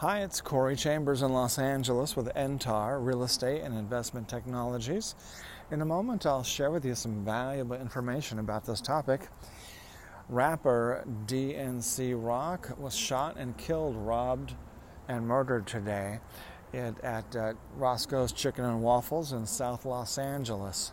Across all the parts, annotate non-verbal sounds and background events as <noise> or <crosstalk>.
Hi, it's Corey Chambers in Los Angeles with NTAR Real Estate and Investment Technologies. In a moment, I'll share with you some valuable information about this topic. Rapper PNB Rock was shot and killed, robbed, and murdered today at uh, Roscoe's Chicken and Waffles in South Los Angeles.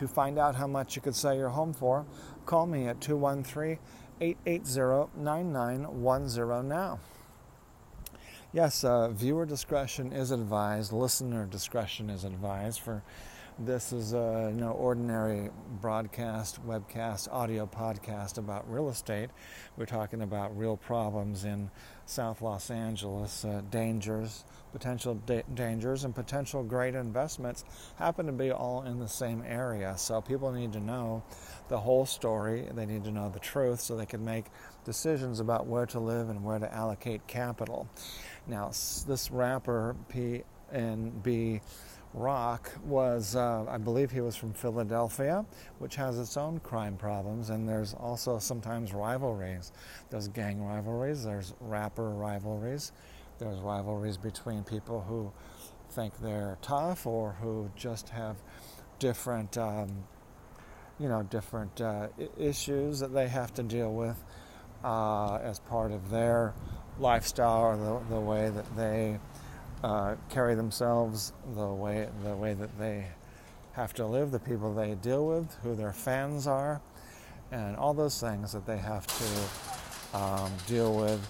to find out how much you could sell your home for, call me at 213 880 9910 now. Yes, uh, viewer discretion is advised, listener discretion is advised for this is a know, ordinary broadcast, webcast, audio podcast about real estate. We're talking about real problems in South Los Angeles, uh, dangers, potential da- dangers, and potential great investments happen to be all in the same area. So people need to know the whole story. They need to know the truth so they can make decisions about where to live and where to allocate capital. Now, this rapper PNB Rock was, uh, I believe he was from Philadelphia, which has its own crime problems, and there's also sometimes rivalries. There's gang rivalries, there's rapper rivalries, there's rivalries between people who think they're tough or who just have different, um, you know, different uh, issues that they have to deal with uh, as part of their lifestyle or the, the way that they uh, carry themselves, the way the way that they have to live, the people they deal with, who their fans are, and all those things that they have to um, deal with.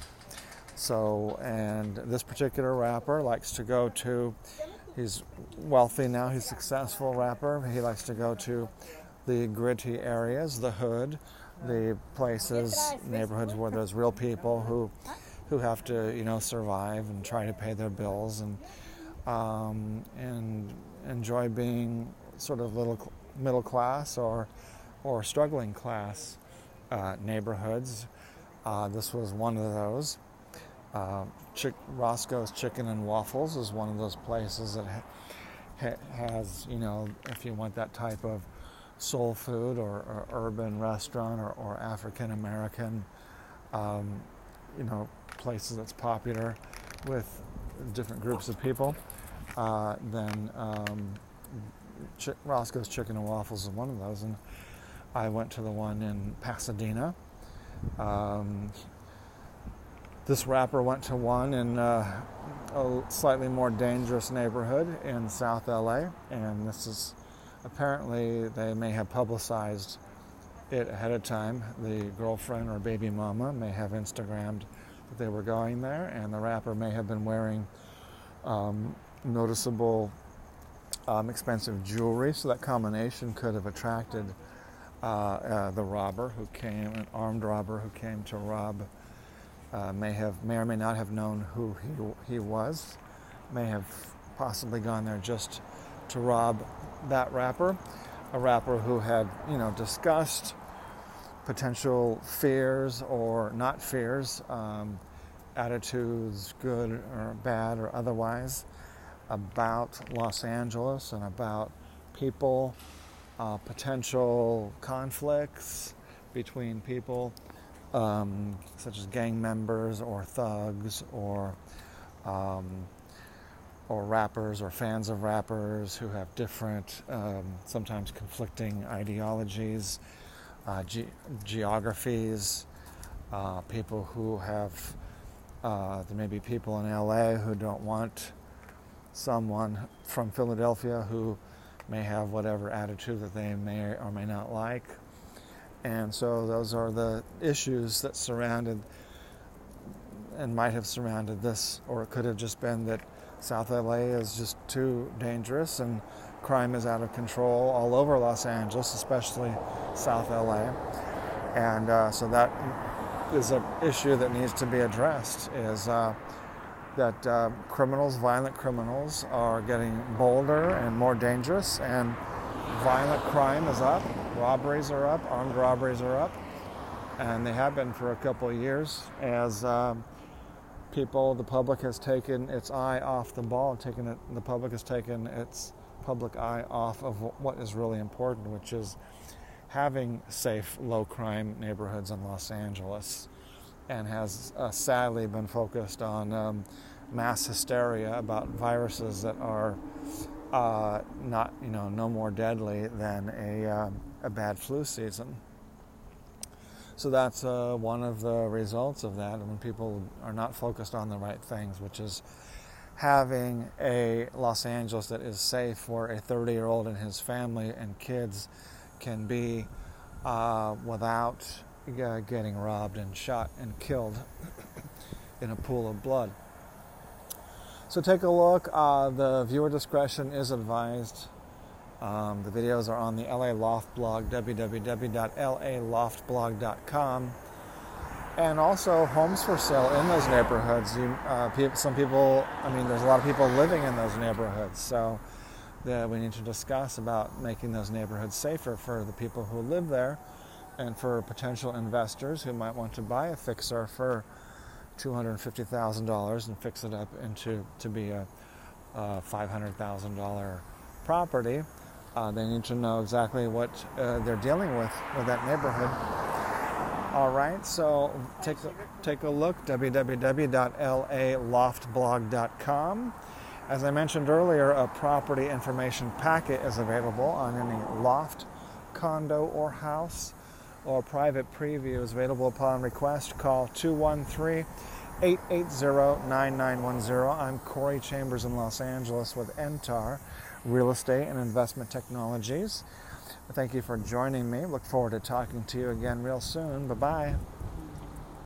So, and this particular rapper likes to go to. He's wealthy now. He's successful rapper. He likes to go to the gritty areas, the hood, the places, neighborhoods where there's real people who who have to you know survive and try to pay their bills and um, and enjoy being sort of little middle class or or struggling class uh, neighborhoods. Uh, this was one of those. Uh, Chick- Roscoe's Chicken and Waffles is one of those places that ha- ha- has, you know, if you want that type of soul food or, or urban restaurant or, or African American, um, you know, places that's popular with different groups of people, uh, then um, Ch- Roscoe's Chicken and Waffles is one of those. And I went to the one in Pasadena. Um, this rapper went to one in uh, a slightly more dangerous neighborhood in South LA, and this is apparently they may have publicized it ahead of time. The girlfriend or baby mama may have Instagrammed that they were going there, and the rapper may have been wearing um, noticeable um, expensive jewelry, so that combination could have attracted uh, uh, the robber who came, an armed robber who came to rob. Uh, may have, may or may not have known who he, he was, may have possibly gone there just to rob that rapper, a rapper who had, you know, discussed potential fears or not fears, um, attitudes, good or bad or otherwise, about Los Angeles and about people, uh, potential conflicts between people, um, such as gang members or thugs or um, or rappers or fans of rappers who have different, um, sometimes conflicting ideologies uh, ge- geographies, uh, people who have, uh, there may be people in LA who don't want someone from Philadelphia who may have whatever attitude that they may or may not like. And so those are the issues that surrounded and might have surrounded this, or it could have just been that South LA is just too dangerous and crime is out of control all over Los Angeles, especially South LA. And uh, so that is an issue that needs to be addressed is uh, that uh, criminals, violent criminals, are getting bolder and more dangerous, and violent crime is up, robberies are up, armed robberies are up, and they have been for a couple of years as um, people, the public has taken its eye off the ball, taken it, the public has taken its public eye off of what is really important, which is having safe, low crime neighborhoods in Los Angeles and has uh, sadly been focused on um, mass hysteria about viruses that are uh, not, you know, no more deadly than a, uh, a bad flu season. So that's uh, one of the results of that when people are not focused on the right things, which is having a Los Angeles that is safe for a 30 year old and his family and kids can be uh, without uh, getting robbed and shot and killed <clears throat> in a pool of blood. So take a look. Uh, the viewer discretion is advised. Um, the videos are on the LA Loft blog, www.laloftblog.com. And also homes for sale in those neighborhoods. You, uh, some people, I mean, there's a lot of people living in those neighborhoods. So the, we need to discuss about making those neighborhoods safer for the people who live there and for potential investors who might want to buy a fixer for $250,000 and fix it up into to be a, a $500,000 property. Uh, they need to know exactly what uh, they're dealing with with that neighborhood. All right, so take a, take a look www.laloftblog.com. As I mentioned earlier, a property information packet is available on any loft, condo, or house, or private preview is available upon request. Call 213 880 9910. I'm Corey Chambers in Los Angeles with NTAR Real Estate and Investment Technologies. Thank you for joining me. Look forward to talking to you again real soon. Bye bye.